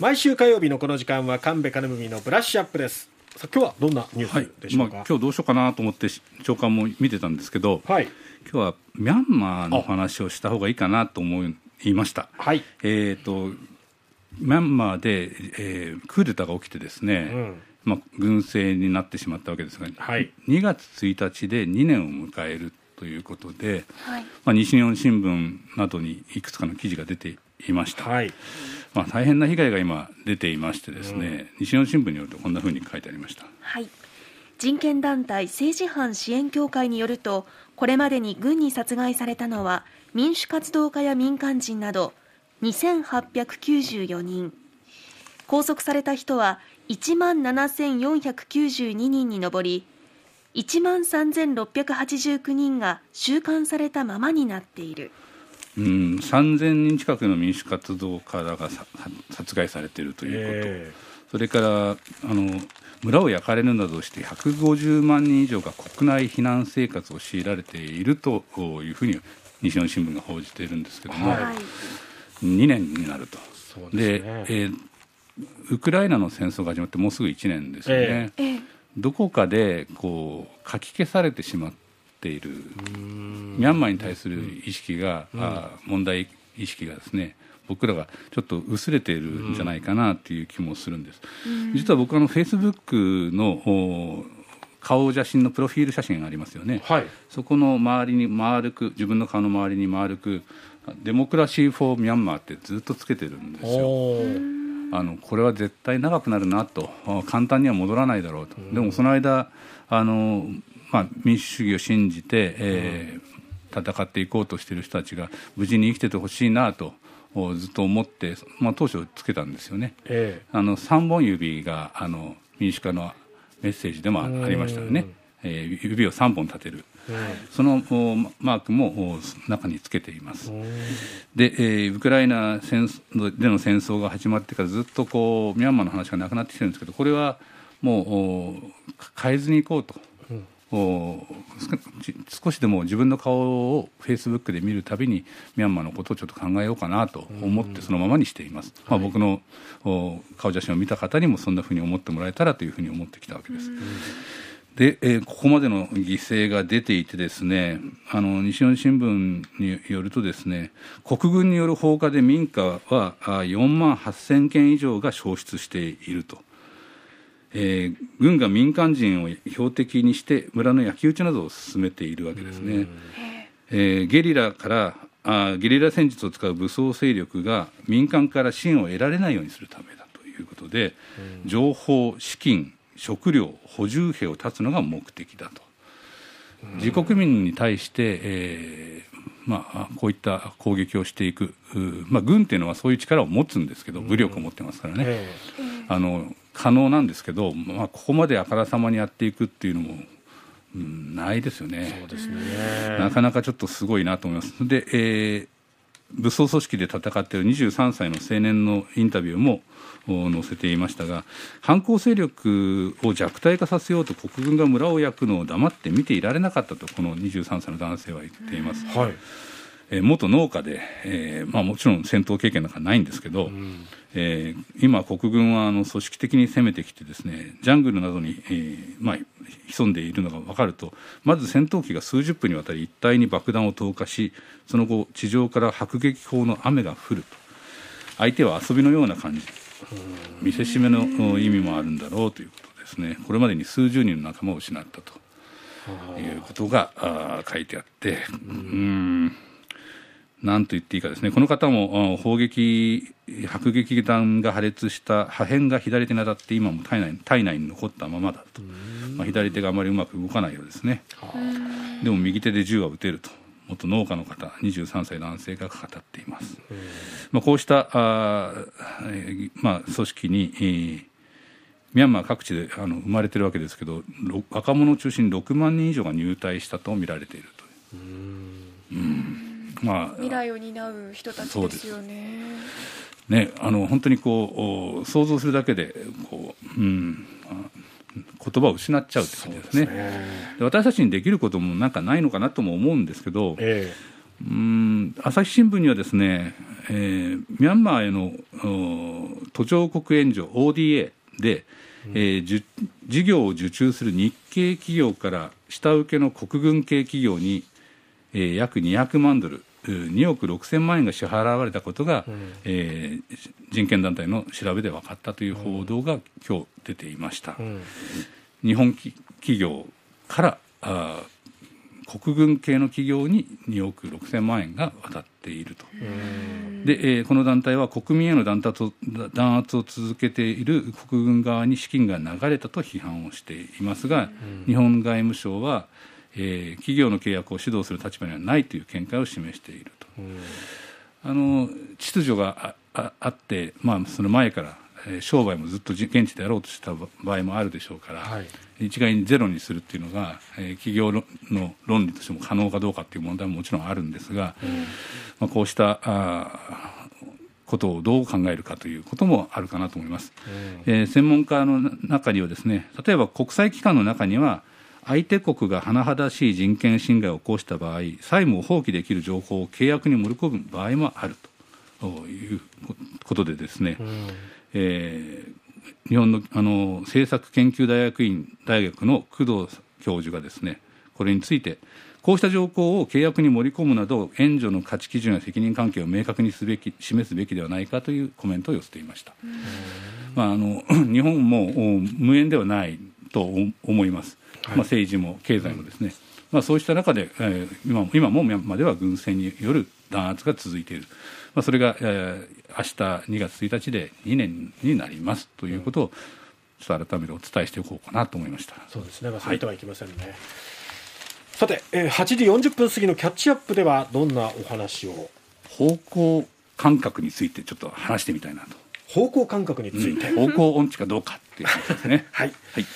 毎週火曜日のこの時間は神戸金文のブラッシュアップです。さあ今日はどんなニュースでしょうか、まあ、今日どうしようかなと思って長官も見てたんですけど、はい。今日はミャンマーの話をした方がいいかなと思いました。はい。えー、とミャンマーで、えークーデターが起きてですね、うん。まあ、軍政になってしまったわけですが、はい。2月1日で2年を迎えるということで、はい、まあ、西日本新聞などにいくつかの記事が出ていました、はい。まあ、大変な被害が今出ていましてですね、西日本新聞によるとこんなふうに書いてありました。はい、人権団体政治犯支援協会によるとこれまでに軍に殺害されたのは民主活動家や民間人など2894人。拘束された人は1万7492人に上り1万3689人が収監されたままになっているうん、3000人近くの民主活動家らがさ殺害されているということ、えそれからあの村を焼かれるなどして150万人以上が国内避難生活を強いられているというふうに西日本新聞が報じているんですけども、はい。2年になると。そうですね。えーウクライナの戦争が始まってもうすぐ1年ですよね、ええ。えどこかでこうかき消されてしまっているミャンマーに対する意識が、あー問題意識がですね僕らがちょっと薄れているんじゃないかなという気もするんです、実は僕あのフェイスブックのお顔写真のプロフィール写真がありますよね、はい。そこの周りに丸く自分の顔の周りに丸く Democracy for Myanmar ってずっとつけてるんですよ。あのこれは絶対長くなるなと。あ簡単には戻らないだろうと、でもその間あの、まあ、民主主義を信じて、えー戦っていこうとしている人たちが無事に生きててほしいなとおずっと思って、まあ、当初つけたんですよね。えあの3本指があの民主化のメッセージでもあありましたよね、えー指を3本立てる、そのおマークもお中につけています。で、えーウクライナ戦争での戦争が始まってからずっとこうミャンマーの話がなくなってきてるんですけどこれはもうお変えずにいこうと。少しでも自分の顔をフェイスブックで見るたびにミャンマーのことをちょっと考えようかなと思ってそのままにしています、まあ、僕のお顔写真を見た方にもそんなふうに思ってもらえたらというふうに思ってきたわけです。で、えーここまでの犠牲が出ていてですねあの西日本新聞によるとですね国軍による放火で民家はあ4万8000件以上が焼失していると。えー軍が民間人を標的にして村の焼き討ちなどを進めているわけですね。えーゲリラからあゲリラ戦術を使う武装勢力が民間から支援を得られないようにするためだということで、情報、資金、食料、補充兵を断つのが目的だと。自国民に対して、えーまあ、こういった攻撃をしていく、うまあ、軍っていうのはそういう力を持つんですけど、武力を持ってますからね。えあの可能なんですけど、まあ、ここまであからさまにやっていくっていうのも、うん、ないですよね。そうですねなかなかちょっとすごいなと思います。で、えー武装組織で戦っている23歳の青年のインタビューもお載せていましたが、反抗勢力を弱体化させようと国軍が村を焼くのを黙って見ていられなかったと、この23歳の男性は言っています。はいえー元農家で、えーまあ、もちろん戦闘経験なんかないんですけど、えー今、国軍はあの組織的に攻めてきてですねジャングルなどに、えーまあ、潜んでいるのが分かるとまず戦闘機が数十分にわたり一帯に爆弾を投下しその後地上から迫撃砲の雨が降ると。相手は遊びのような感じ。見せしめのお意味もあるんだろうということですね。これまでに数十人の仲間を失ったと。いうことが書いてあって、うん、なんと言っていいかですね、この方もあ砲撃、迫撃弾が破裂した破片が左手に当たって、今も体内体内に残ったままだと、まあ、左手があまりうまく動かないようですね、でも右手で銃は撃てると、元農家の方、23歳男性が語っています。まあ、こうしたあまあ、組織に、えーミャンマー各地であの生まれてるわけですけどろ若者を中心に6万人以上が入隊したと見られているとまあ未来を担う人たちですよね。ねあの本当にこうお想像するだけでこう、うん、あ言葉を失っちゃうって感じですね。で私たちにできることもなんかないのかなとも思うんですけどえうん朝日新聞にはですね、えー、ミャンマーへの途上国援助 ODA で、えー、事業を受注する日系企業から下請けの国軍系企業に、えー、約200万ドル2億6000万円が支払われたことが、うん、えー、人権団体の調べで分かったという報道が今日出ていました。うん、日本企業からあ国軍系の企業に2億6000万円が渡っていると。で、えー、この団体は国民への弾圧を弾圧を続けている国軍側に資金が流れたと批判をしていますが、日本外務省は、えー、企業の契約を指導する立場にはないという見解を示していると。あの秩序がああって、まあ、その前から商売もずっと現地でやろうとした場合もあるでしょうから、はい、一概にゼロにするっていうのが、えー、企業の論理としても可能かどうかっていう問題ももちろんあるんですが、うん、まあ、こうしたあことをどう考えるかということもあるかなと思います、うん、えー、専門家の中にはですね例えば国際機関の中には相手国が甚だしい人権侵害を起こした場合債務を放棄できる情報を契約に盛り込む場合もあると。いうことでですね、うん。えー、日本のあの政策研究大学院大学の工藤教授がですねこれについてこうした条項を契約に盛り込むなど援助の価値基準や責任関係を明確にすべき示すべきではないかというコメントを寄せていました。まあ、あの日本も無縁ではないと思います、まあ、政治も経済もですね、まあ、そうした中で、えー、今今もミャンマーでは軍船による弾圧が続いている、まあ、それが、えー、明日2月1日で2年になります。ということを、ちょっと改めてお伝えしておこうかなと思いました。そうですね、忘れてはいけませんね。はい、さて、えー、8時40分過ぎのキャッチアップでは、どんなお話を？方向感覚についてちょっと話してみたいなと。方向感覚について、うん、方向音痴かどうかっていう話ですね。はい、はい